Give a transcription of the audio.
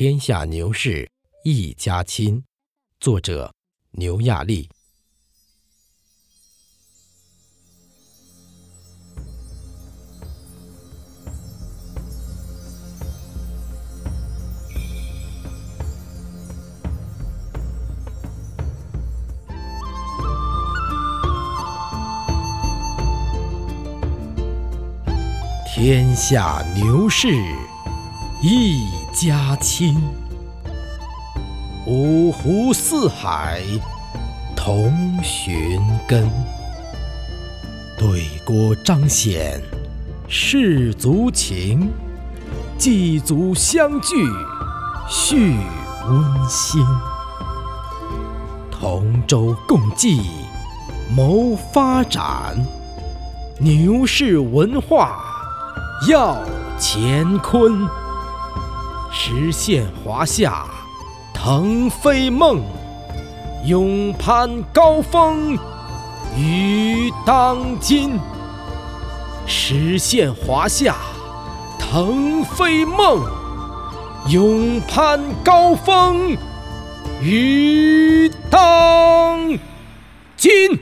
天下牛市一家亲，作者牛亚丽。天下牛市一家亲，五湖四海同寻根。对锅彰显士族情，祭祖相聚续温馨。同舟共济谋发展，牛市文化。耀乾坤，实现华夏腾飞梦，勇攀高峰于当今。实现华夏腾飞梦，勇攀高峰于当今。